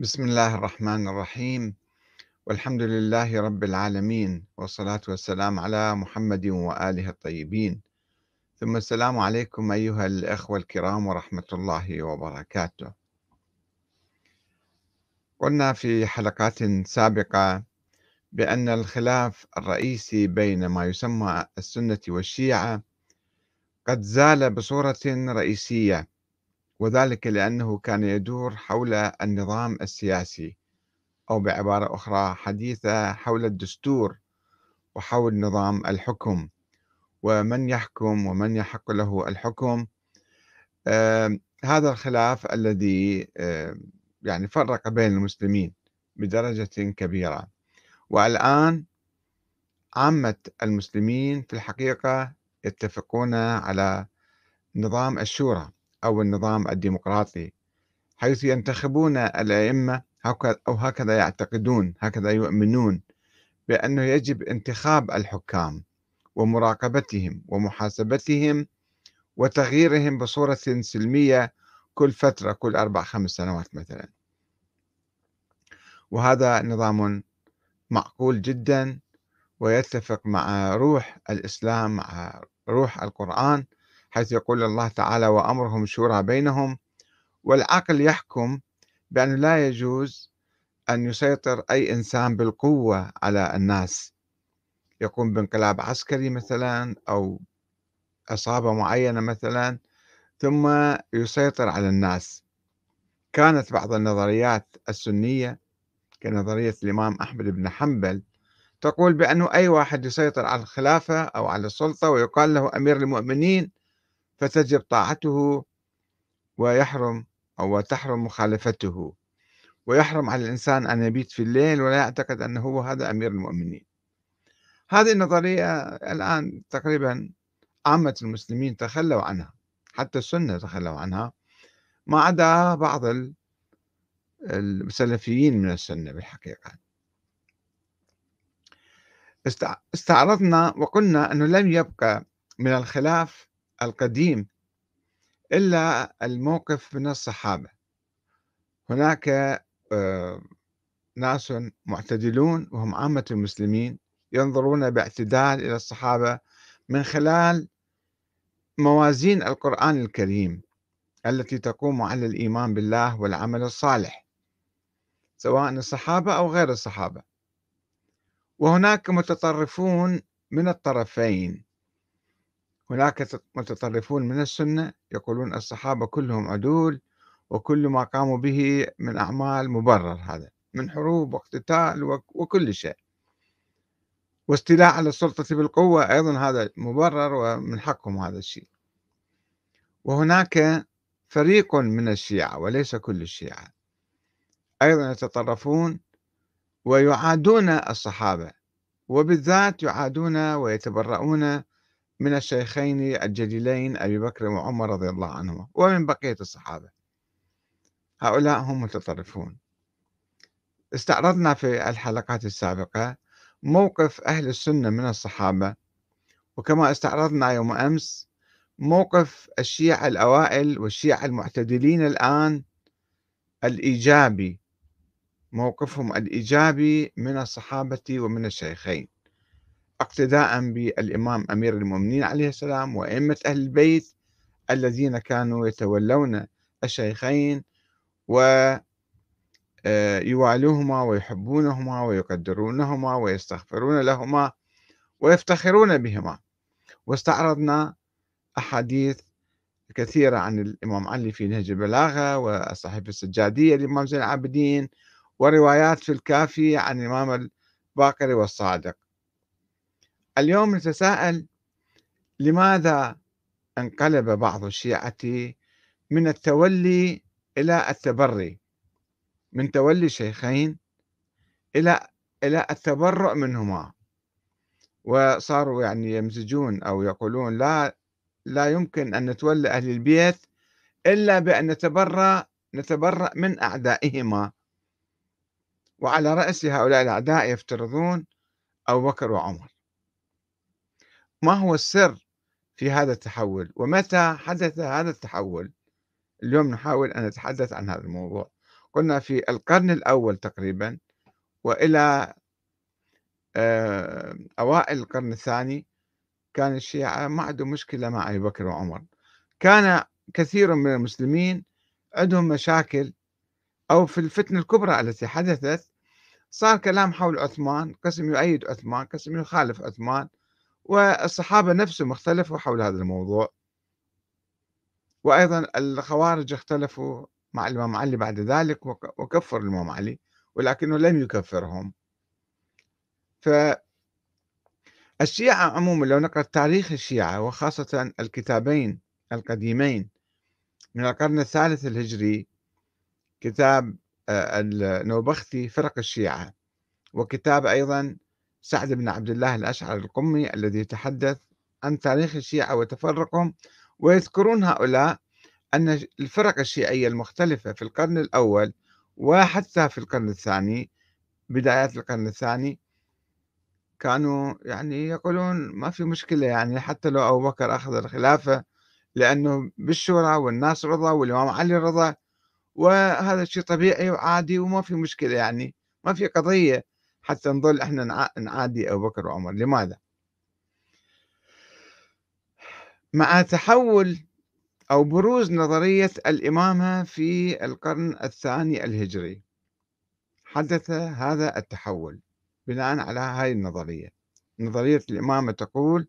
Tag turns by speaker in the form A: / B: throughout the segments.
A: بسم الله الرحمن الرحيم. والحمد لله رب العالمين والصلاة والسلام على محمد وآله الطيبين. ثم السلام عليكم أيها الأخوة الكرام ورحمة الله وبركاته. قلنا في حلقات سابقة بأن الخلاف الرئيسي بين ما يسمى السنة والشيعة قد زال بصورة رئيسية. وذلك لأنه كان يدور حول النظام السياسي أو بعبارة أخرى حديثة حول الدستور وحول نظام الحكم. ومن يحكم ومن يحق له الحكم. آه هذا الخلاف الذي آه يعني فرق بين المسلمين بدرجة كبيرة. والآن عامة المسلمين في الحقيقة يتفقون على نظام الشورى. أو النظام الديمقراطي حيث ينتخبون الأئمة أو هكذا يعتقدون هكذا يؤمنون بأنه يجب انتخاب الحكام ومراقبتهم ومحاسبتهم وتغييرهم بصورة سلمية كل فترة كل أربع خمس سنوات مثلا. وهذا نظام معقول جدا ويتفق مع روح الإسلام مع روح القرآن حيث يقول الله تعالى وأمرهم شورى بينهم والعقل يحكم بأنه لا يجوز أن يسيطر أي إنسان بالقوة على الناس. يقوم بانقلاب عسكري مثلا أو عصابة معينة مثلا ثم يسيطر على الناس. كانت بعض النظريات السنية كنظرية الإمام أحمد بن حنبل تقول بأنه أي واحد يسيطر على الخلافة أو على السلطة ويقال له أمير المؤمنين فتجب طاعته ويحرم أو تحرم مخالفته. ويحرم على الإنسان أن يبيت في الليل ولا يعتقد أنه هو هذا أمير المؤمنين. هذه النظرية الآن تقريبا عامة المسلمين تخلوا عنها حتى السنة تخلوا عنها ما عدا بعض السلفيين من السنة بالحقيقة. استعرضنا وقلنا أنه لم يبقى من الخلاف القديم إلا الموقف من الصحابة. هناك آه، ناس معتدلون وهم عامة المسلمين ينظرون باعتدال إلى الصحابة من خلال موازين القرآن الكريم التي تقوم على الإيمان بالله والعمل الصالح سواء الصحابة أو غير الصحابة. وهناك متطرفون من الطرفين هناك متطرفون من السنة يقولون الصحابة كلهم عدول وكل ما قاموا به من أعمال مبرر هذا من حروب واقتتال وكل شيء. واستيلاء على السلطة بالقوة أيضا هذا مبرر ومن حقهم هذا الشيء. وهناك فريق من الشيعة وليس كل الشيعة أيضا يتطرفون ويعادون الصحابة وبالذات يعادون ويتبرؤون من الشيخين الجليلين أبي بكر وعمر رضي الله عنهما ومن بقية الصحابة. هؤلاء هم متطرفون. استعرضنا في الحلقات السابقة موقف أهل السنة من الصحابة وكما استعرضنا يوم أمس موقف الشيعة الأوائل والشيعة المعتدلين الآن الإيجابي موقفهم الإيجابي من الصحابة ومن الشيخين. اقتداء بالإمام أمير المؤمنين عليه السلام وأئمة أهل البيت الذين كانوا يتولون الشيخين ويوالوهما آه، ويحبونهما ويقدرونهما ويستغفرون لهما ويفتخرون بهما. واستعرضنا أحاديث كثيرة عن الإمام علي في نهج البلاغة والصحيفة السجادية للإمام زين العابدين وروايات في الكافي عن الإمام الباقر والصادق. اليوم نتساءل لماذا انقلب بعض الشيعة من التولي إلى التبري من تولي شيخين إلى إلى التبرؤ منهما. وصاروا يعني يمزجون أو يقولون لا لا يمكن أن نتولى أهل البيت إلا بأن نتبرأ نتبرأ من أعدائهما. وعلى رأس هؤلاء الأعداء يفترضون أبو بكر وعمر. ما هو السر في هذا التحول؟ ومتى حدث هذا التحول؟ اليوم نحاول أن نتحدث عن هذا الموضوع. قلنا في القرن الأول تقريبا وإلى آه، أوائل القرن الثاني كان الشيعة ما عندهم مشكلة مع أبي بكر وعمر. كان كثير من المسلمين عندهم مشاكل أو في الفتنة الكبرى التي حدثت صار كلام حول عثمان قسم يؤيد عثمان قسم يخالف عثمان. والصحابة نفسهم اختلفوا حول هذا الموضوع. وأيضا الخوارج اختلفوا مع الإمام علي بعد ذلك وكفر الإمام علي ولكنه لم يكفرهم. فالشيعة عموما لو نقرأ تاريخ الشيعة وخاصة الكتابين القديمين من القرن الثالث الهجري كتاب آه، النوبختي فرق الشيعة وكتاب أيضا سعد بن عبد الله الأشعر القمي الذي يتحدث عن تاريخ الشيعة وتفرقهم ويذكرون هؤلاء أن الفرق الشيعية المختلفة في القرن الأول وحتى في القرن الثاني بدايات القرن الثاني كانوا يعني يقولون ما في مشكلة يعني حتى لو أبو بكر أخذ الخلافة لأنه بالشورى والناس رضى والإمام علي رضى وهذا شيء طبيعي وعادي وما في مشكلة يعني ما في قضية. حتى نظل إحنا نعادي أبو بكر وعمر. لماذا؟ مع تحول أو بروز نظرية الإمامة في القرن الثاني الهجري حدث هذا التحول بناء على هذه النظرية. نظرية الإمامة تقول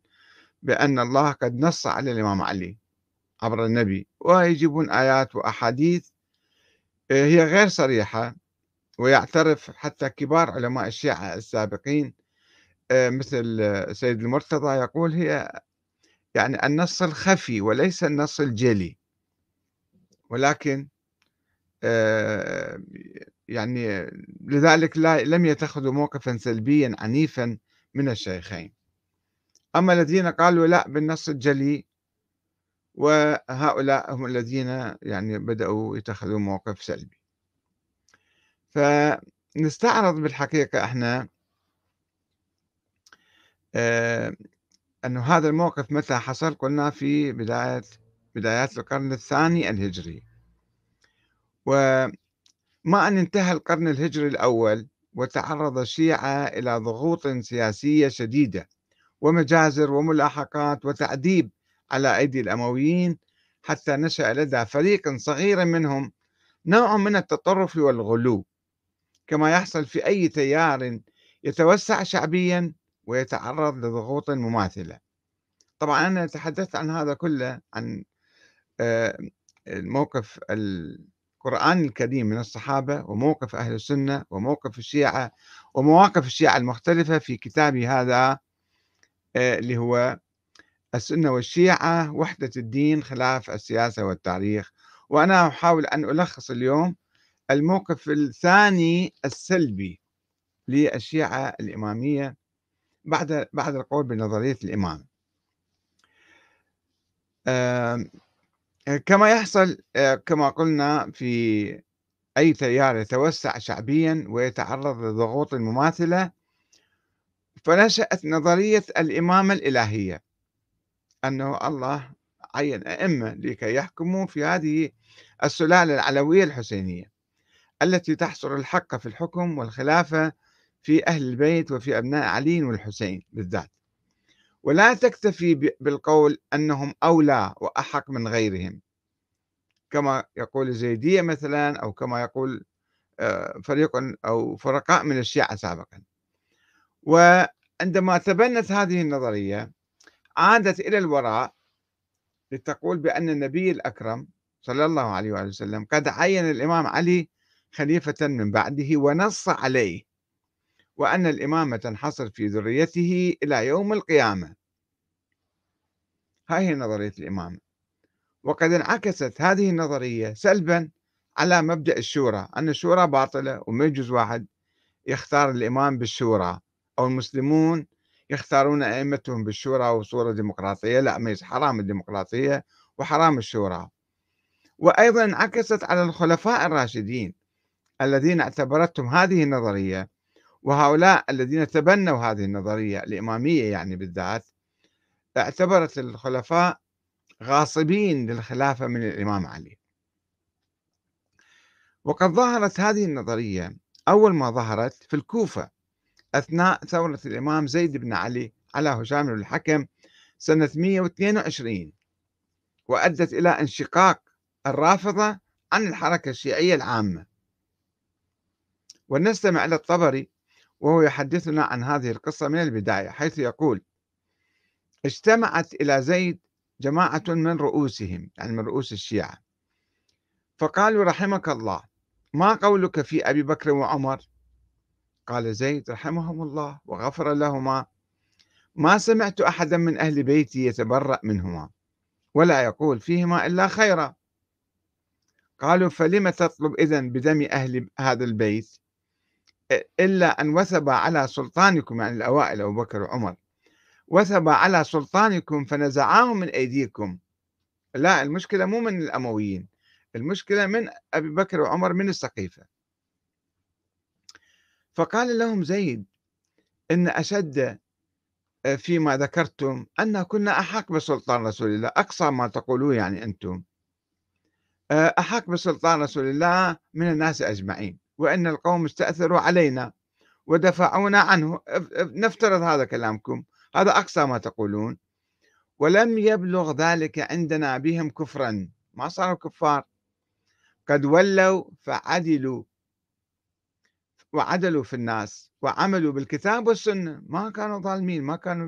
A: بأن الله قد نص على الإمام علي عبر النبي ويجيبون آيات وأحاديث آه، هي غير صريحة. ويعترف حتى كبار علماء الشيعة السابقين آه، مثل سيد المرتضى يقول هي يعني النص الخفي وليس النص الجلي. ولكن آه، يعني لذلك لا لم يتخذوا موقفا سلبيا عنيفا من الشيخين. أما الذين قالوا لا بالنص الجلي وهؤلاء هم الذين يعني بدأوا يتخذوا موقف سلبي. فنستعرض بالحقيقة إحنا آه أنه هذا الموقف متى حصل؟ قلنا في بداية بدايات القرن الثاني الهجري. وما أن انتهى القرن الهجري الأول وتعرض الشيعة إلى ضغوط سياسية شديدة ومجازر وملاحقات وتعذيب على أيدي الأمويين حتى نشأ لدى فريق صغير منهم نوع من التطرف والغلو. كما يحصل في أي تيار يتوسع شعبيا ويتعرض لضغوط مماثلة. طبعا أنا تحدثت عن هذا كله عن آه، الموقف القرآن الكريم من الصحابة وموقف أهل السنة وموقف الشيعة ومواقف الشيعة المختلفة في كتابي هذا آه، اللي هو السنة والشيعة وحدة الدين خلاف السياسة والتاريخ. وأنا أحاول أن ألخص اليوم الموقف الثاني السلبي للشيعة الإمامية بعد بعد القول بنظرية الإمام. كما يحصل كما قلنا في أي تيار يتوسع شعبيا ويتعرض لضغوط مماثلة فنشأت نظرية الإمامة الإلهية أنه الله عين أئمة لكي يحكموا في هذه السلالة العلوية الحسينية. التي تحصر الحق في الحكم والخلافة في أهل البيت وفي أبناء علي والحسين بالذات. ولا تكتفي بالقول أنهم أولى وأحق من غيرهم. كما يقول الزيدية مثلا أو كما يقول آه، فريق أو فرقاء من الشيعة سابقا. وعندما تبنت هذه النظرية عادت إلى الوراء لتقول بأن النبي الأكرم صلى الله عليه وآله وسلم قد عين الإمام علي خليفة من بعده ونص عليه وأن الإمامة تنحصر في ذريته إلى يوم القيامة. هاي هي نظرية الإمامة وقد انعكست هذه النظرية سلبا على مبدأ الشورى أن الشورى باطلة وما يجوز واحد يختار الإمام بالشورى أو المسلمون يختارون أئمتهم بالشورى وصورة ديمقراطية. لا حرام الديمقراطية وحرام الشورى. وأيضا انعكست على الخلفاء الراشدين الذين اعتبرتهم هذه النظرية وهؤلاء الذين تبنوا هذه النظرية الإمامية يعني بالذات اعتبرت الخلفاء غاصبين للخلافة من الإمام علي. وقد ظهرت هذه النظرية أول ما ظهرت في الكوفة أثناء ثورة الإمام زيد بن علي على هشام بن الحكم سنة 122 وأدت إلى انشقاق الرافضة عن الحركة الشيعية العامة. ونستمع إلى الطبري وهو يحدثنا عن هذه القصة من البداية حيث يقول اجتمعت إلى زيد جماعة من رؤوسهم يعني من رؤوس الشيعة فقالوا رحمك الله ما قولك في أبي بكر وعمر قال زيد رحمهم الله وغفر لهما. ما سمعت أحدا من أهل بيتي يتبرأ منهما ولا يقول فيهما إلا خيرا قالوا فلم تطلب إذن بدم أهل هذا البيت؟ إلا أن وثب على سلطانكم يعني الأوائل أبو بكر وعمر. وثب على سلطانكم فنزعاهم من أيديكم. لا المشكلة مو من الأمويين المشكلة من أبي بكر وعمر من السقيفة. فقال لهم زيد إن أشد فيما ذكرتم أن كنا أحق بسلطان رسول الله. أقصى ما تقولوه يعني أنتم. أحق بسلطان رسول الله من الناس أجمعين. وأن القوم استأثروا علينا ودفعونا عنه. نفترض هذا كلامكم. هذا أقصى ما تقولون. ولم يبلغ ذلك عندنا بهم كفرا. ما صاروا كفار. قد ولوا فعدلوا. وعدلوا في الناس وعملوا بالكتاب والسنة. ما كانوا ظالمين ما كانوا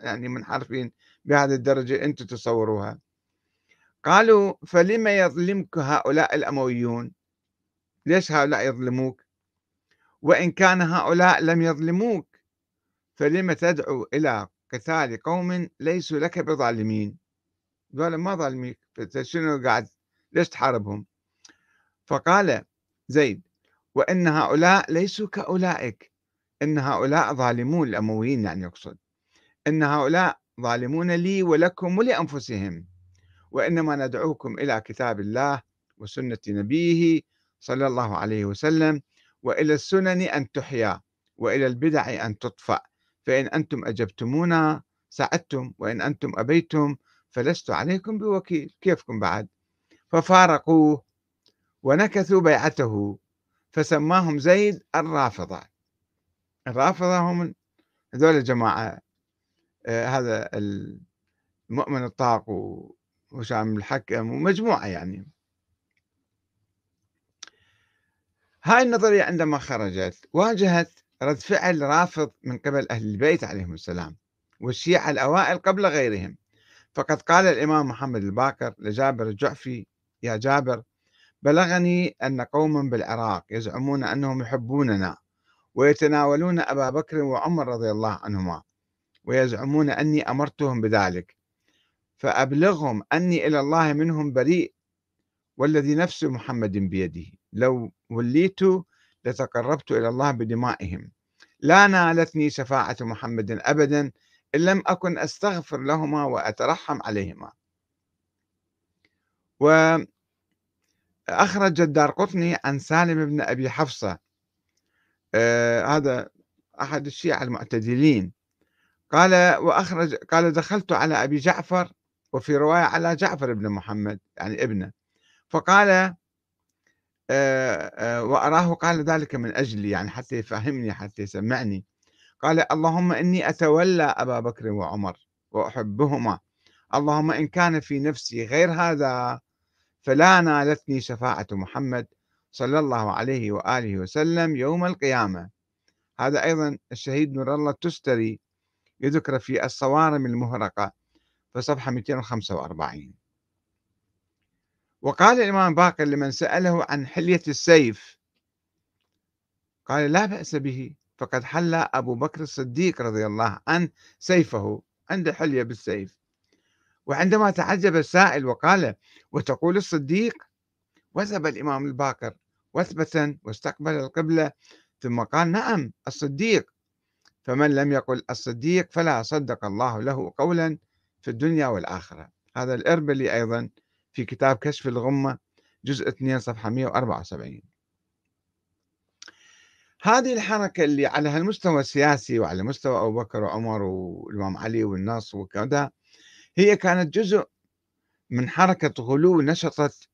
A: يعني منحرفين بهذه الدرجة أنتم تصوروها. قالوا فلما يظلمك هؤلاء الأمويون؟ ليش هؤلاء يظلموك؟ وإن كان هؤلاء لم يظلموك فلما تدعو إلى قتال قوم ليسوا لك بظالمين. قال ما ظالميك شنو قاعد؟ ليش تحاربهم؟ فقال زيد وإن هؤلاء ليسوا كأولئك. إن هؤلاء ظالمون الأمويين يعني يقصد. إن هؤلاء ظالمون لي ولكم ولأنفسهم. وإنما ندعوكم إلى كتاب الله وسنة نبيه صلى الله عليه وسلم وإلى السنن أن تحيا وإلى البدع أن تطفأ. فإن أنتم أجبتمونا سعدتم وإن أنتم أبيتم فلست عليكم بوكيل. كيفكم بعد؟ ففارقوه ونكثوا بيعته فسماهم زيد الرافضة. الرافضة هم هذول الجماعة آه هذا المؤمن الطاق وهشام الحكم ومجموعة يعني. هاي النظرية عندما خرجت واجهت رد فعل رافض من قبل أهل البيت عليهم السلام والشيعة الأوائل قبل غيرهم. فقد قال الإمام محمد الباكر لجابر الجعفي يا جابر بلغني أن قوما بالعراق يزعمون أنهم يحبوننا ويتناولون أبا بكر وعمر رضي الله عنهما ويزعمون أني أمرتهم بذلك. فأبلغهم أني إلى الله منهم بريء والذي نفس محمد بيده. لو وليت لتقربت إلى الله بدمائهم. لا نالتني شفاعة محمد أبدا إن لم أكن أستغفر لهما وأترحم عليهما. وأخرج الدار قطني عن سالم بن أبي حفصة. آه هذا أحد الشيعة المعتدلين. قال وأخرج قال دخلت على أبي جعفر وفي رواية على جعفر بن محمد يعني ابنه. فقال وأراه قال ذلك من أجلي يعني حتى يفهمني حتى يسمعني. قال اللهم إني أتولى أبا بكر وعمر وأحبهما. اللهم إن كان في نفسي غير هذا فلا نالتني شفاعة محمد صلى الله عليه وآله وسلم يوم القيامة. هذا أيضا الشهيد نور الله التستري يذكر في الصوارم المهرقة في صفحة 245 وقال الإمام باقر لمن سأله عن حلية السيف قال لا بأس به فقد حل أبو بكر الصديق رضي الله عنه سيفه عند حلية بالسيف. وعندما تعجب السائل وقال وتقول الصديق وثب الإمام الباقر وثبة واستقبل القبلة ثم قال نعم الصديق. فمن لم يقل الصديق فلا صدق الله له قولا في الدنيا والآخرة. هذا الإربلي أيضا في كتاب كشف الغمة جزء 2 صفحة 174 هذه الحركة اللي على هالمستوى السياسي وعلى مستوى أبو بكر وعمر والإمام علي والنص وكذا هي كانت جزء من حركة غلو نشطت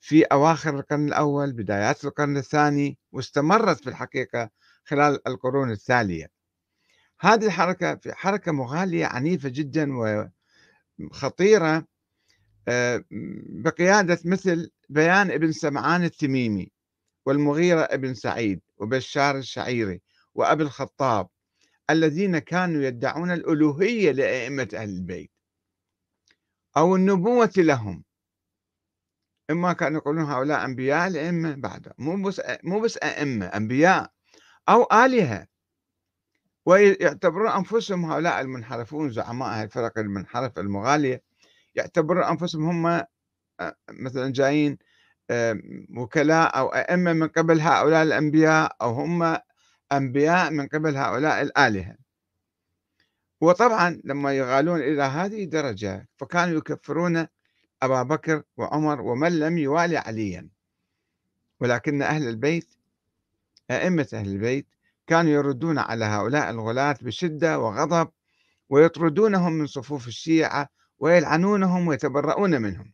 A: في أواخر القرن الأول بدايات القرن الثاني واستمرت في الحقيقة خلال القرون التالية. هذه الحركة حركة مغالية عنيفة جدا وخطيرة بقيادة مثل بيان ابن سمعان التميمي والمغيرة ابن سعيد وبشار الشعيري وأبي الخطاب الذين كانوا يدعون الألوهية لأئمة أهل البيت أو النبوة لهم. إما كانوا يقولون هؤلاء أنبياء الأئمة بعد مو بس مو بس أئمة أنبياء أو آلهة. ويعتبرون أنفسهم هؤلاء المنحرفون زعماء الفرق المنحرفة المغالية. يعتبرون أنفسهم هم آه، مثلا جايين وكلاء أو أئمة من قبل هؤلاء الأنبياء أو هم أنبياء من قبل هؤلاء الآلهة. وطبعا لما يغالون إلى هذه الدرجة فكانوا يكفرون أبا بكر وعمر ومن لم يوالي عليا. ولكن أهل البيت أئمة أهل البيت كانوا يردون على هؤلاء الغلاة بشدة وغضب ويطردونهم من صفوف الشيعة ويلعنونهم ويتبرؤون منهم.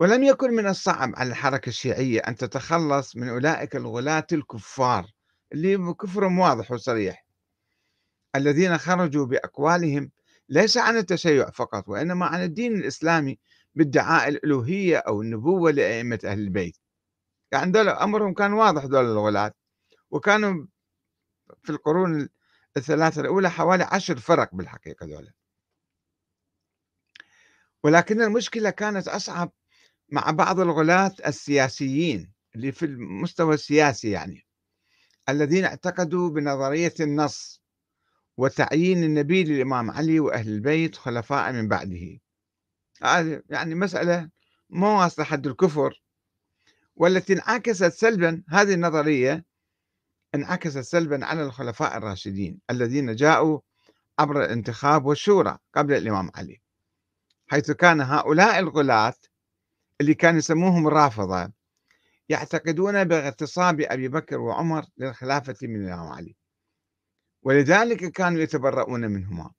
A: ولم يكن من الصعب على الحركة الشيعية أن تتخلص من أولئك الغلاة الكفار اللي كفرهم واضح وصريح الذين خرجوا بأقوالهم ليس عن التشيع فقط وإنما عن الدين الإسلامي بادعاء الألوهية أو النبوة لأئمة أهل البيت. يعني دول أمرهم كان واضح دول الغلاة وكانوا في القرون الثلاثة الأولى حوالي عشر فرق بالحقيقة دول ولكن المشكلة كانت أصعب مع بعض الغلاة السياسيين اللي في المستوى السياسي يعني الذين اعتقدوا بنظرية النص وتعيين النبي للإمام علي وأهل البيت خلفاء من بعده. هذه يعني مسألة مو واصلة حد الكفر. والتي انعكست سلبا هذه النظرية انعكست سلبا على الخلفاء الراشدين الذين جاءوا عبر الانتخاب والشورى قبل الإمام علي حيث كان هؤلاء الغلاة اللي كانوا يسموهم الرافضة يعتقدون باغتصاب أبي بكر وعمر للخلافة من الإمام علي ولذلك كانوا يتبرؤون منهما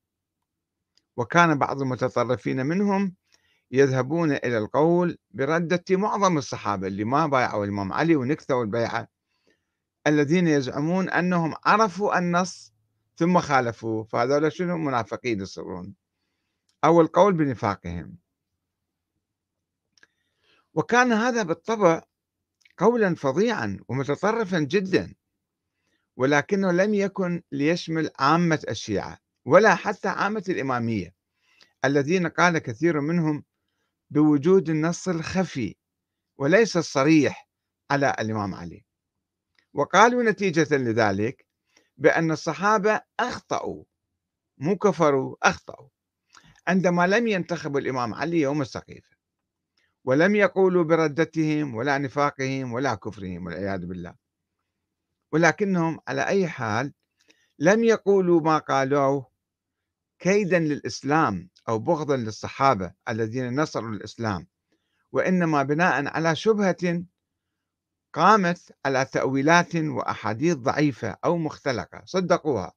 A: وكان بعض المتطرفين منهم يذهبون إلى القول بردة معظم الصحابة اللي ما بايعوا الإمام علي ونكثوا البيعة الذين يزعمون أنهم عرفوا النص ثم خالفوه فهذول شنو؟ منافقين يصيرون أو القول بنفاقهم. وكان هذا بالطبع قولا فظيعا ومتطرفا جدا ولكنه لم يكن ليشمل عامة الشيعة ولا حتى عامة الإمامية الذين قال كثير منهم بوجود النص الخفي وليس الصريح على الإمام علي. وقالوا نتيجة لذلك بأن الصحابة أخطأوا مو كفروا أخطأوا. عندما لم ينتخبوا الإمام علي يوم السقيفة ولم يقولوا بردتهم ولا نفاقهم ولا كفرهم والعياذ بالله ولكنهم على أي حال لم يقولوا ما قالوه كيدا للإسلام أو بغضا للصحابة الذين نصروا الإسلام وإنما بناء على شبهة قامت على تأويلات وأحاديث ضعيفة أو مختلقة صدقوها.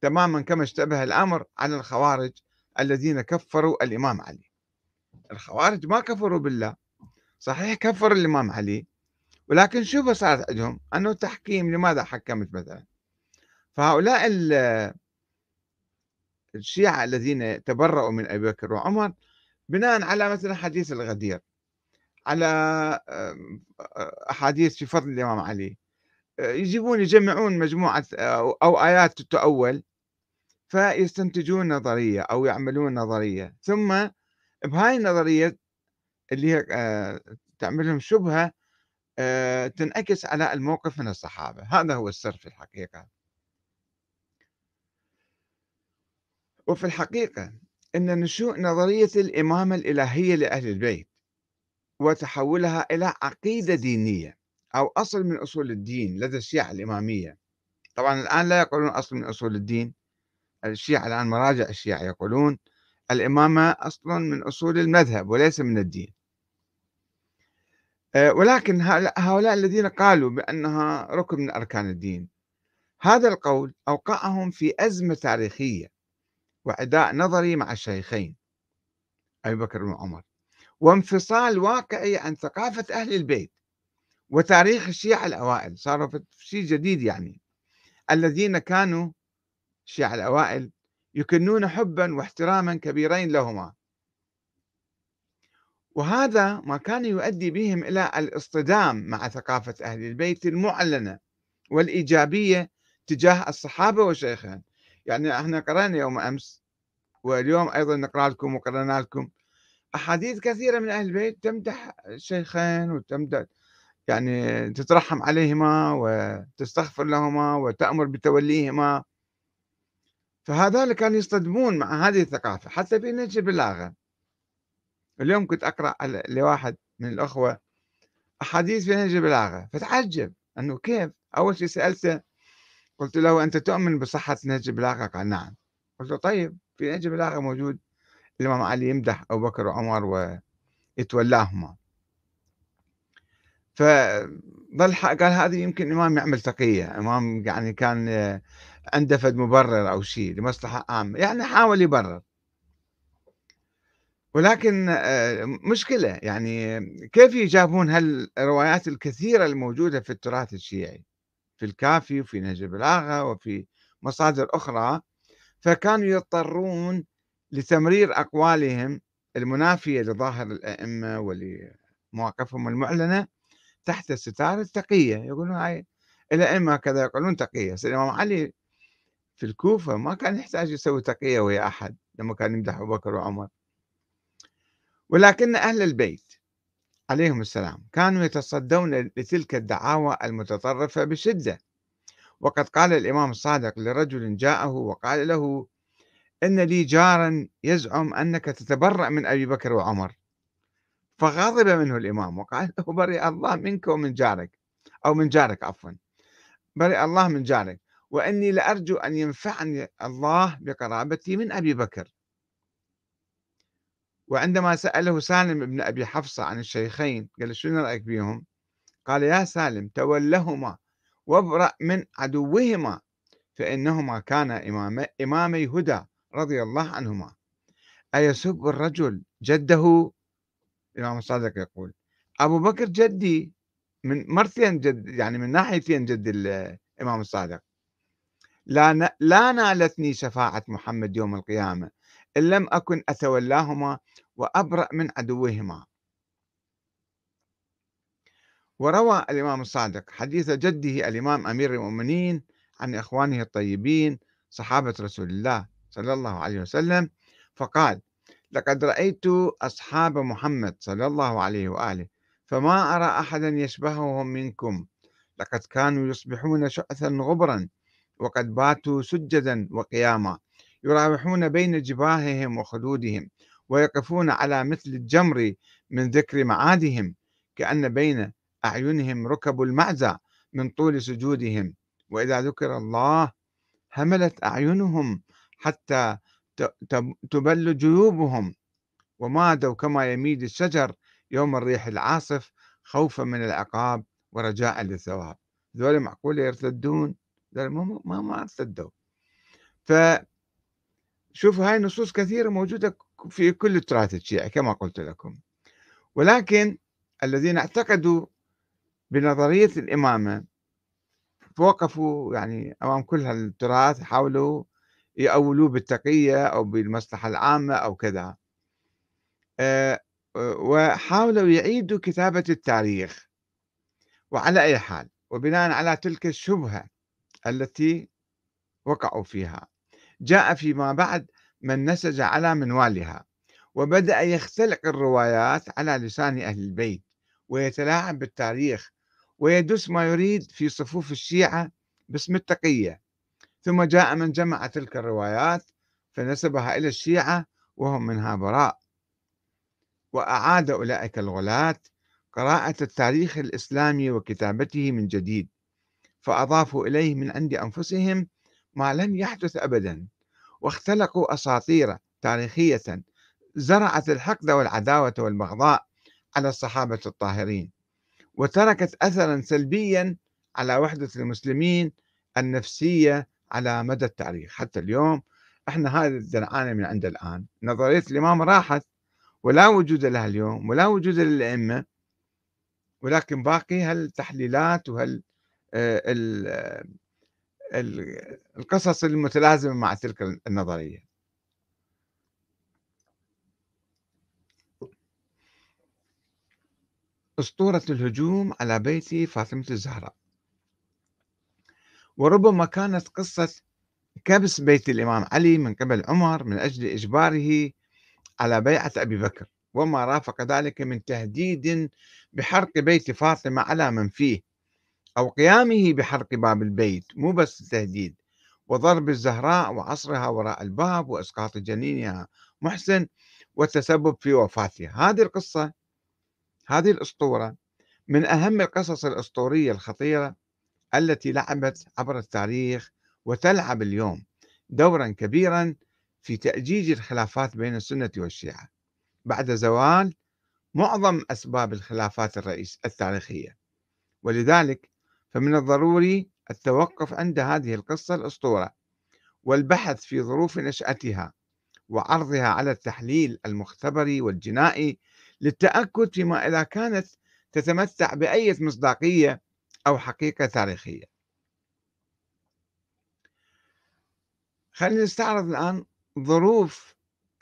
A: تماما كما اشتبه الأمر على الخوارج الذين كفروا الإمام علي. الخوارج ما كفروا بالله. صحيح كفر الإمام علي ولكن شو صارت عندهم أنه تحكيم لماذا حكمت مثلا. فهؤلاء الشيعة الذين تبرؤوا من أبي بكر وعمر بناء على مثلا حديث الغدير. على أحاديث في فضل الإمام علي. يجيبون يجمعون مجموعة أو آيات تؤول فيستنتجون نظرية أو يعملون نظرية. ثم بهاي النظرية اللي هي آه، تعمل لهم شبهة آه، تنعكس على الموقف من الصحابة. هذا هو السر في الحقيقة. وفي الحقيقة أن نشوء نظرية الإمامة الإلهية لأهل البيت. وتحولها إلى عقيدة دينية أو أصل من أصول الدين لدى الشيعة الإمامية. طبعا الآن لا يقولون أصل من أصول الدين الشيعة الآن مراجع الشيعة يقولون الإمامة أصلا من أصول المذهب وليس من الدين. آه، ولكن هؤلاء الذين قالوا بأنها ركن من أركان الدين هذا القول أوقعهم في أزمة تاريخية وعداء نظري مع الشيخين أبي بكر وعمر وانفصال واقعي عن ثقافة أهل البيت وتاريخ الشيعة الأوائل في شيء جديد يعني. الذين كانوا الشيعة الأوائل يكنون حبا واحتراما كبيرين لهما. وهذا ما كان يؤدي بهم إلى الاصطدام مع ثقافة أهل البيت المعلنة والإيجابية تجاه الصحابة وشيخهم. يعني إحنا قرأنا يوم أمس واليوم أيضا نقرأ لكم وقرأنا لكم أحاديث كثيرة من أهل البيت تمدح الشيخين وتمدح يعني تترحم عليهما وتستغفر لهما وتأمر بتوليهما. فهذول كانوا يصطدمون مع هذه الثقافة حتى في نهج البلاغة اليوم كنت أقرأ لواحد من الأخوة أحاديث في نهج البلاغة فتعجب أنه كيف؟ أول شيء سألته قلت له أنت تؤمن بصحة نهج البلاغة قال نعم. قلت له طيب في نهج البلاغة موجود؟ الإمام علي يمدح أبو بكر وعمر ويتولاهما. فظل قال هذه يمكن إمام يعمل تقية إمام يعني كان عنده فد مبرر أو شيء لمصلحة عامة يعني حاول يبرر. ولكن آه، مشكلة يعني كيف يجابون هالروايات الكثيرة الموجودة في التراث الشيعي؟ في الكافي وفي نهج البلاغة وفي مصادر أخرى. فكانوا يضطرون لتمرير أقوالهم المنافية لظاهر الأئمة ولمواقفهم المعلنة تحت ستار التقية. يقولون هاي الأئمة كذا يقولون تقية. الإمام علي في الكوفة ما كان يحتاج يسوي تقية ويا أحد لما كان يمدح أبو بكر وعمر. ولكن أهل البيت عليهم السلام كانوا يتصدون لتلك الدعاوى المتطرفة بشدة. وقد قال الإمام الصادق لرجل جاءه وقال له إن لي جارا يزعم أنك تتبرأ من أبي بكر وعمر. فغضب منه الإمام وقال له برئ الله منك ومن جارك. أو من جارك عفوا. برئ الله من جارك. وإني لأرجو أن ينفعني الله بقرابتي من أبي بكر. وعندما سأله سالم بن أبي حفصة عن الشيخين قال شنو رأيك بهم قال يا سالم تولهما وابرأ من عدوهما فإنهما كانا إمام إمامي هدى. رضي الله عنهما. أيسب الرجل جده؟ الإمام الصادق يقول أبو بكر جدي من مرتين جد يعني من ناحيتين جد الإمام الصادق. لا لا نالتني شفاعة محمد يوم القيامة إن لم أكن أتولاهما وأبرأ من عدوهما. وروى الإمام الصادق حديث جده الإمام أمير المؤمنين عن إخوانه الطيبين صحابة رسول الله. صلى الله عليه وسلم فقال لقد رأيت أصحاب محمد صلى الله عليه وآله فما أرى أحدا يشبههم منكم. لقد كانوا يصبحون شعثا غبرا وقد باتوا سجدا وقياما. يراوحون بين جباههم وخدودهم ويقفون على مثل الجمر من ذكر معادهم كأن بين أعينهم ركب المعزى من طول سجودهم. وإذا ذكر الله هملت أعينهم حتى تبل جيوبهم. ومادوا كما يميد الشجر يوم الريح العاصف خوفا من العقاب ورجاء للثواب. ذولا معقولة يرتدون؟ ما ما ما ارتدوا. شوفوا هاي نصوص كثيرة موجودة في كل التراث الشيعي كما قلت لكم. ولكن الذين اعتقدوا بنظرية الإمامة وقفوا يعني أمام كل هالتراث حاولوا يأولوه بالتقية أو بالمصلحة العامة أو كذا. آه، وحاولوا يعيدوا كتابة التاريخ. وعلى أي حال وبناء على تلك الشبهة التي وقعوا فيها جاء فيما بعد من نسج على منوالها وبدأ يختلق الروايات على لسان أهل البيت ويتلاعب بالتاريخ ويدس ما يريد في صفوف الشيعة باسم التقية. ثم جاء من جمع تلك الروايات فنسبها إلى الشيعة وهم منها براء. وأعاد أولئك الغلاة قراءة التاريخ الإسلامي وكتابته من جديد فأضافوا إليه من عند أنفسهم ما لم يحدث أبدا. واختلقوا أساطير تاريخية زرعت الحقد والعداوة والبغضاء على الصحابة الطاهرين وتركت أثرا سلبيا على وحدة المسلمين النفسية على مدى التاريخ. حتى اليوم إحنا هذا نعاني من عند الآن. نظرية الإمام راحت ولا وجود لها اليوم ولا وجود للأئمة ولكن باقي هالتحليلات وهال آه، القصص المتلازمة مع تلك النظرية. أسطورة الهجوم على بيت فاطمة الزهراء. وربما كانت قصة كبس بيت الإمام علي من قبل عمر من أجل إجباره على بيعة أبي بكر وما رافق ذلك من تهديد بحرق بيت فاطمة على من فيه أو قيامه بحرق باب البيت مو بس تهديد وضرب الزهراء وعصرها وراء الباب وإسقاط جنينها محسن والتسبب في وفاتها هذه القصة هذه الأسطورة من أهم القصص الأسطورية الخطيرة التي لعبت عبر التاريخ وتلعب اليوم دورا كبيرا في تأجيج الخلافات بين السنة والشيعة. بعد زوال معظم أسباب الخلافات الرئيس التاريخية. ولذلك فمن الضروري التوقف عند هذه القصة الأسطورة والبحث في ظروف نشأتها وعرضها على التحليل المختبري والجنائي للتأكد فيما إذا كانت تتمتع بأي مصداقية أو حقيقة تاريخية. خلينا نستعرض الآن ظروف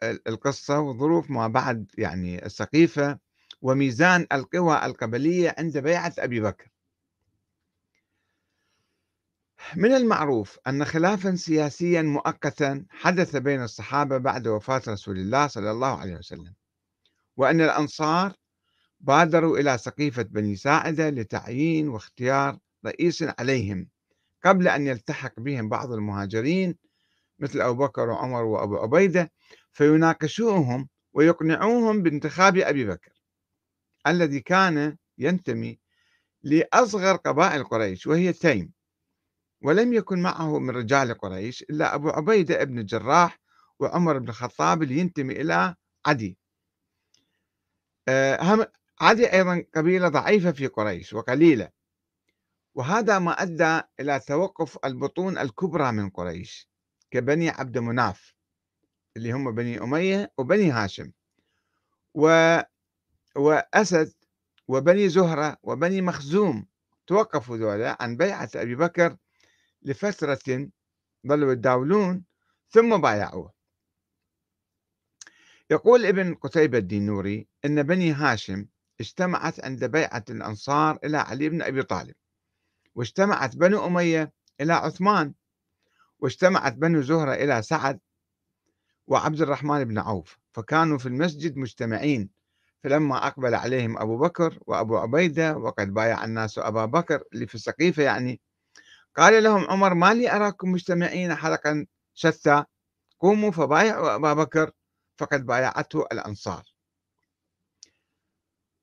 A: القصة وظروف ما بعد يعني السقيفة وميزان القوى القبلية عند بيعة أبي بكر. من المعروف أن خلافا سياسيا مؤقتا حدث بين الصحابة بعد وفاة رسول الله صلى الله عليه وسلم وأن الأنصار بادروا إلى سقيفة بني ساعدة لتعيين واختيار رئيس عليهم. قبل أن يلتحق بهم بعض المهاجرين مثل أبو بكر وعمر وأبو عبيدة فيناقشوهم ويقنعوهم بانتخاب أبي بكر الذي كان ينتمي لأصغر قبائل قريش وهي تيم. ولم يكن معه من رجال قريش إلا أبو عبيدة ابن الجراح وعمر بن الخطاب اللي ينتمي إلى عدي. عدي أيضا قبيلة ضعيفة في قريش وقليلة وهذا ما أدى إلى توقف البطون الكبرى من قريش كبني عبد مناف اللي هم بني أمية وبني هاشم. و... وأسد وبني زهرة وبني مخزوم توقفوا ذولا عن بيعة أبي بكر لفترة ظلوا يتداولون ثم بايعوه. يقول ابن قتيبة الدينوري أن بني هاشم اجتمعت عند بيعة الأنصار إلى علي بن أبي طالب واجتمعت بنو أمية إلى عثمان واجتمعت بنو زهرة إلى سعد وعبد الرحمن بن عوف فكانوا في المسجد مجتمعين فلما أقبل عليهم أبو بكر وأبو عبيدة وقد بايع الناس أبا بكر اللي في السقيفة يعني قال لهم عمر ما لي أراكم مجتمعين حلقا شتى قوموا فبايعوا أبا بكر فقد بايعته الأنصار.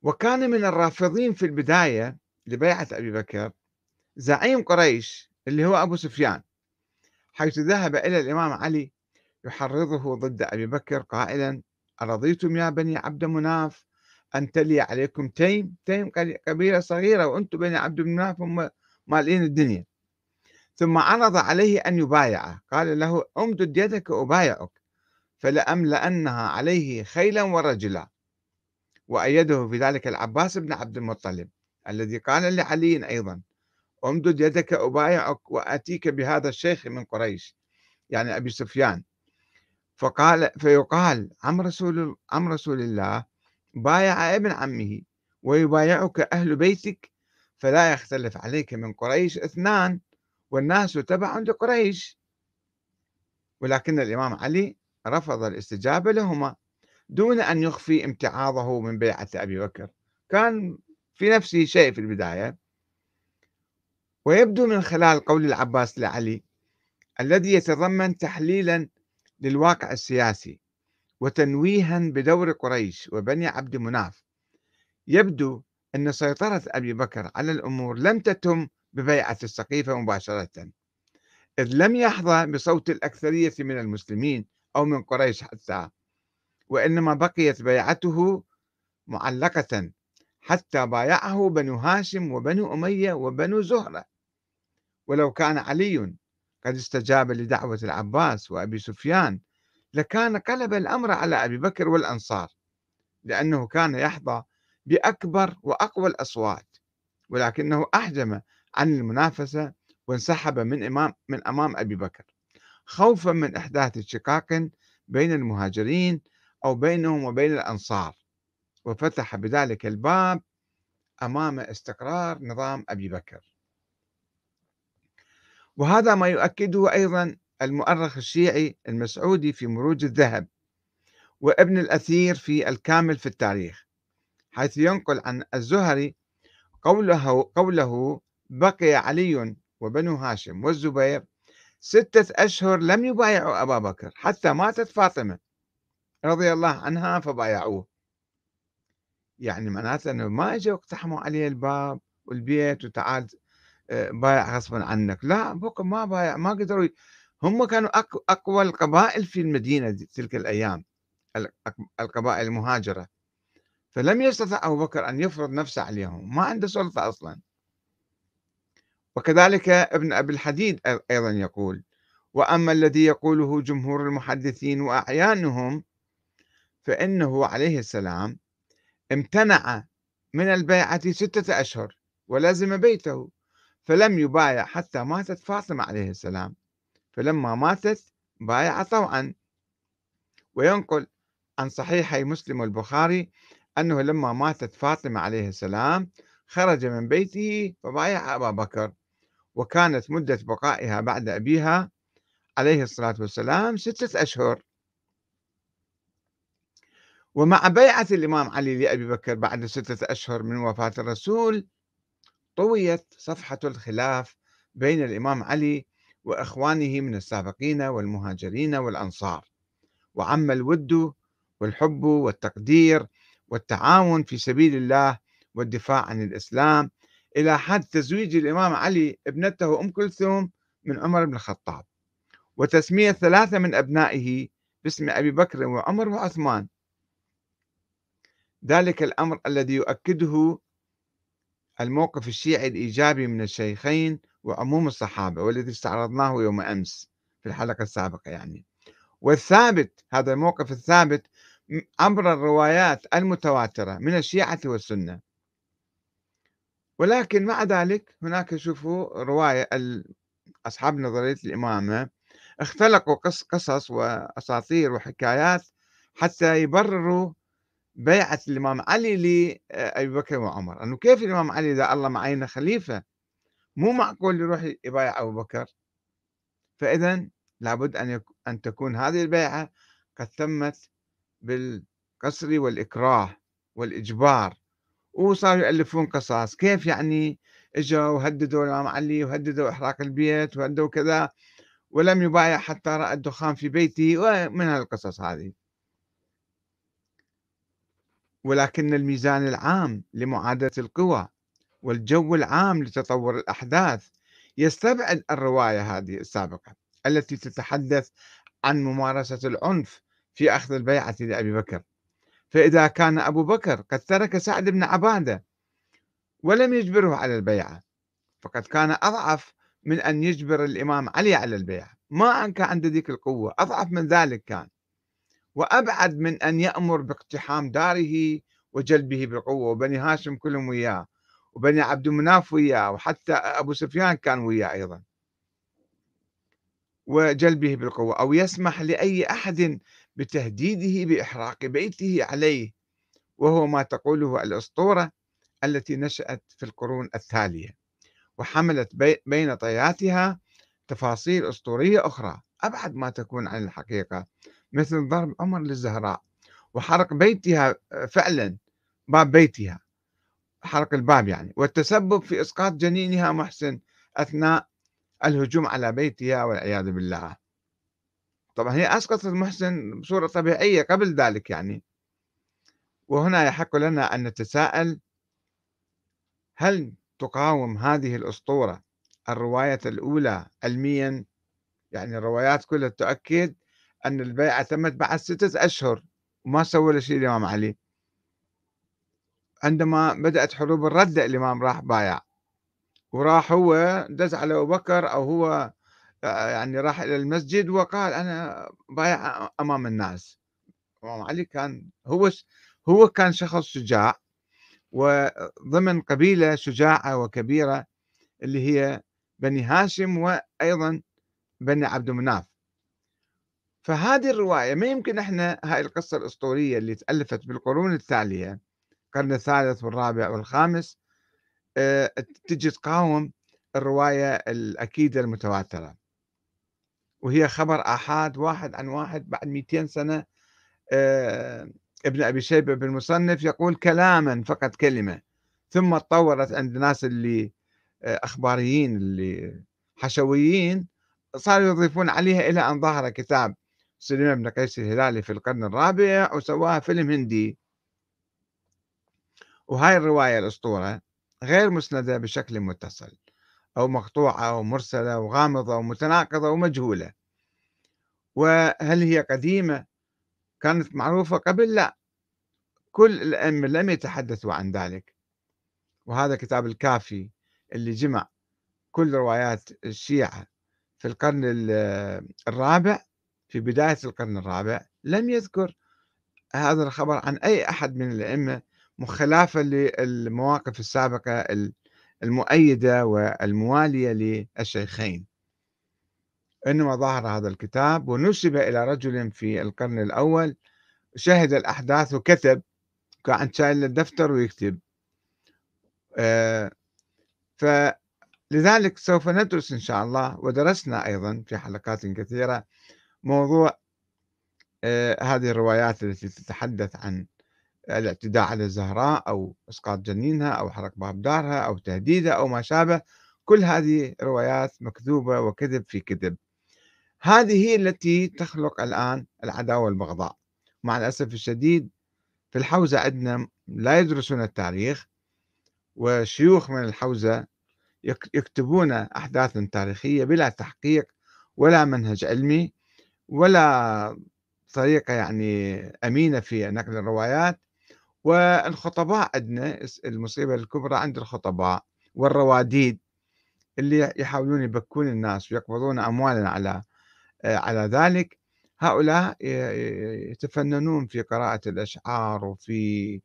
A: وكان من الرافضين في البداية لبيعة أبي بكر زعيم قريش اللي هو أبو سفيان حيث ذهب إلى الإمام علي يحرضه ضد أبي بكر قائلا أرضيتم يا بني عبد مناف أن تلي عليكم تيم؟ تيم قبيلة صغيرة وأنتم بني عبد مناف هم مالين الدنيا. ثم عرض عليه أن يبايعه قال له أمدد يدك أبايعك فلأملأنها عليه خيلا ورجلا. وأيده في ذلك العباس بن عبد المطلب الذي قال لعلي أيضا. امدد يدك أبايعك وآتيك بهذا الشيخ من قريش يعني أبي سفيان. فقال فيقال عم رسول عم رسول الله بايع ابن عمه ويبايعك أهل بيتك فلا يختلف عليك من قريش اثنان والناس تبع لقريش. ولكن الإمام علي رفض الاستجابة لهما. دون أن يخفي امتعاضه من بيعة أبي بكر. كان في نفسه شيء في البداية. ويبدو من خلال قول العباس لعلي الذي يتضمن تحليلا للواقع السياسي وتنويها بدور قريش وبني عبد مناف يبدو أن سيطرة أبي بكر على الأمور لم تتم ببيعة السقيفة مباشرة إذ لم يحظى بصوت الأكثرية من المسلمين أو من قريش حتى. وإنما بقيت بيعته معلقة حتى بايعه بنو هاشم وبنو أمية وبنو زهرة. ولو كان علي قد استجاب لدعوة العباس وأبي سفيان لكان قلب الأمر على أبي بكر والأنصار لأنه كان يحظى بأكبر وأقوى الأصوات ولكنه أحجم عن المنافسة وانسحب من إمام من أمام أبي بكر. خوفا من إحداث شقاق بين المهاجرين أو بينهم وبين الأنصار. وفتح بذلك الباب أمام استقرار نظام أبي بكر. وهذا ما يؤكده أيضا المؤرخ الشيعي المسعودي في مروج الذهب وابن الأثير في الكامل في التاريخ حيث ينقل عن الزهري قوله, قوله بقي علي وبنو هاشم والزبير ستة أشهر لم يبايعوا أبا بكر حتى ماتت فاطمة. رضي الله عنها فبايعوه. يعني معناته أنه ما إجوا اقتحموا عليه الباب والبيت وتعال آه، بايع غصبا عنك. لا بكر ما بايع ما قدروا هم كانوا أقوى القبائل في المدينة تلك الأيام القبائل المهاجرة. فلم يستطع أبو بكر أن يفرض نفسه عليهم ما عنده سلطة أصلا. وكذلك ابن أبي الحديد أيضا يقول وأما الذي يقوله جمهور المحدثين وأعيانهم فإنه عليه السلام امتنع من البيعة ستة أشهر ولزم بيته فلم يبايع حتى ماتت فاطمة عليه السلام. فلما ماتت بايع طوعا. وينقل عن صحيحي مسلم والبخاري أنه لما ماتت فاطمة عليه السلام خرج من بيته فبايع أبا بكر وكانت مدة بقائها بعد أبيها عليه الصلاة والسلام ستة أشهر. ومع بيعة الإمام علي لأبي بكر بعد ستة أشهر من وفاة الرسول طويت صفحة الخلاف بين الإمام علي وإخوانه من السابقين والمهاجرين والأنصار. وعم الود والحب والتقدير والتعاون في سبيل الله والدفاع عن الإسلام إلى حد تزويج الإمام علي ابنته أم كلثوم من عمر بن الخطاب. وتسمية ثلاثة من أبنائه باسم أبي بكر وعمر وعثمان. ذلك الأمر الذي يؤكده الموقف الشيعي الإيجابي من الشيخين وعموم الصحابة والذي استعرضناه يوم أمس في الحلقة السابقة يعني. والثابت هذا الموقف الثابت عبر الروايات المتواترة من الشيعة والسنة. ولكن مع ذلك هناك شوفوا رواية أصحاب نظرية الإمامة اختلقوا قصص وأساطير وحكايات حتى يبرروا بيعة الإمام علي لأبي بكر وعمر. أنه كيف الإمام علي إذا الله معينة خليفة؟ مو معقول يروح يبايع أبو بكر؟ فإذا لابد أن أن تكون هذه البيعة قد تمت بالقصر والإكراه والإجبار وصاروا يألفون قصص كيف يعني إجوا وهددوا الإمام علي وهددوا إحراق البيت وهددوا كذا ولم يبايع حتى رأى الدخان في بيته ومن هالقصص هذه؟ ولكن الميزان العام لمعادلة القوى والجو العام لتطور الأحداث يستبعد الرواية هذه السابقة التي تتحدث عن ممارسة العنف في أخذ البيعة لأبي بكر. فإذا كان أبو بكر قد ترك سعد بن عبادة ولم يجبره على البيعة فقد كان أضعف من أن يجبر الإمام علي على البيعة. ما كان عنده ذيك القوة أضعف من ذلك كان. وأبعد من أن يأمر باقتحام داره وجلبه بالقوة وبني هاشم كلهم وياه وبني عبد مناف وياه وحتى أبو سفيان كان وياه أيضا. وجلبه بالقوة أو يسمح لأي أحد بتهديده بإحراق بيته عليه وهو ما تقوله الأسطورة التي نشأت في القرون التالية وحملت بين طياتها تفاصيل أسطورية أخرى أبعد ما تكون عن الحقيقة. مثل ضرب عمر للزهراء وحرق بيتها فعلا باب بيتها حرق الباب يعني. والتسبب في إسقاط جنينها محسن أثناء الهجوم على بيتها والعياذ بالله. طبعا هي أسقطت محسن بصورة طبيعية قبل ذلك يعني. وهنا يحق لنا أن نتساءل هل تقاوم هذه الأسطورة الرواية الأولى علميا؟ يعني الروايات كلها تؤكد أن البيعة تمت بعد ستة أشهر وما سوى له شيء الإمام علي عندما بدأت حروب الردة الإمام راح بايع. وراح هو دز على أبو بكر أو هو آه، يعني راح إلى المسجد وقال أنا بايع أمام الناس. الإمام علي كان هو هو كان شخص شجاع وضمن قبيلة شجاعة وكبيرة اللي هي بني هاشم وأيضا بني عبد مناف فهذه الرواية ما يمكن إحنا هاي القصة الأسطورية اللي تألفت بالقرون التالية القرن الثالث والرابع والخامس آه، تجي تقاوم الرواية الأكيدة المتواترة. وهي خبر آحاد واحد عن واحد بعد 200 سنة آه، ابن أبي شيبة بالمصنف يقول كلاما فقط كلمة ثم تطورت عند الناس اللي آه، أخباريين اللي حشويين صاروا يضيفون عليها إلى أن ظهر كتاب سليمان بن قيس الهلالي في القرن الرابع وسواها فيلم هندي وهاي الرواية الأسطورة غير مسندة بشكل متصل أو مقطوعة أو مرسلة وغامضة ومتناقضة ومجهولة وهل هي قديمة؟ كانت معروفة قبل؟ لا. كل الأئمة لم يتحدثوا عن ذلك. وهذا كتاب الكافي اللي جمع كل روايات الشيعة في القرن الرابع في بداية القرن الرابع لم يذكر هذا الخبر عن أي أحد من الأئمة مخلافة للمواقف السابقة المؤيدة والموالية للشيخين. إنما ظهر هذا الكتاب ونسب إلى رجل في القرن الأول شهد الأحداث وكتب كان شايل الدفتر ويكتب. آه فلذلك سوف ندرس إن شاء الله ودرسنا أيضا في حلقات كثيرة موضوع آه هذه الروايات التي تتحدث عن الاعتداء على الزهراء أو إسقاط جنينها أو حرق باب دارها أو تهديدها أو ما شابه كل هذه روايات مكذوبة وكذب في كذب. هذه هي التي تخلق الآن العداوة والبغضاء. مع الأسف الشديد في الحوزة عندنا لا يدرسون التاريخ وشيوخ من الحوزة يكتبون أحداث تاريخية بلا تحقيق ولا منهج علمي. ولا طريقة يعني أمينة في نقل الروايات والخطباء عندنا المصيبة الكبرى عند الخطباء والرواديد اللي يحاولون يبكون الناس ويقبضون أموالا على على ذلك. هؤلاء يتفننون في قراءة الأشعار وفي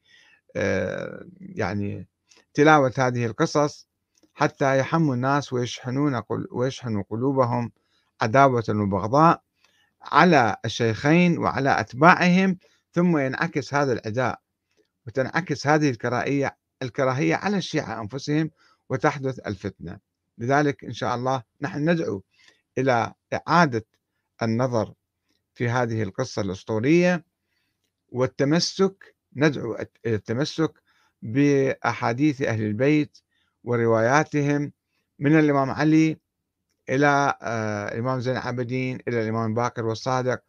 A: يعني تلاوة هذه القصص حتى يحموا الناس ويشحنون ويشحنوا قلوبهم عداوة وبغضاء. على الشيخين وعلى أتباعهم ثم ينعكس هذا العداء وتنعكس هذه الكراهية الكراهية على الشيعة أنفسهم وتحدث الفتنة. لذلك إن شاء الله نحن ندعو إلى إعادة النظر في هذه القصة الأسطورية والتمسك ندعو إلى التمسك بأحاديث أهل البيت ورواياتهم من الإمام علي إلى آه، الإمام زين العابدين إلى الإمام باقر والصادق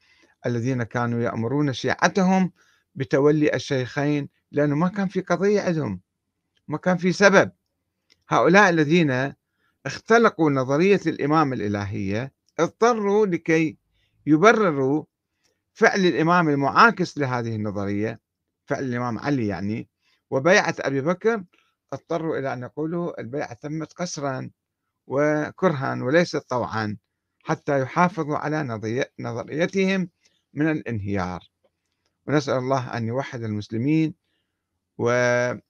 A: الذين كانوا يأمرون شيعتهم بتولي الشيخين لأنه ما كان في قضية عندهم ما كان في سبب. هؤلاء الذين اختلقوا نظرية الإمام الإلهية اضطروا لكي يبرروا فعل الإمام المعاكس لهذه النظرية فعل الإمام علي يعني وبيعة أبي بكر اضطروا إلى أن يقولوا البيعة تمت قسرا. وكرها وليست طوعا حتى يحافظوا على نظريتهم من الانهيار. ونسأل الله أن يوحد المسلمين وتعم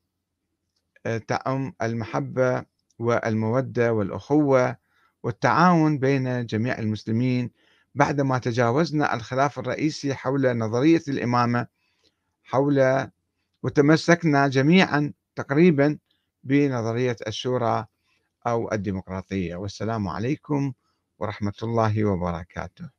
A: المحبة والمودة والأخوة والتعاون بين جميع المسلمين. بعدما تجاوزنا الخلاف الرئيسي حول نظرية الإمامة حول وتمسكنا جميعا تقريبا بنظرية الشورى أو الديمقراطية. والسلام عليكم ورحمة الله وبركاته.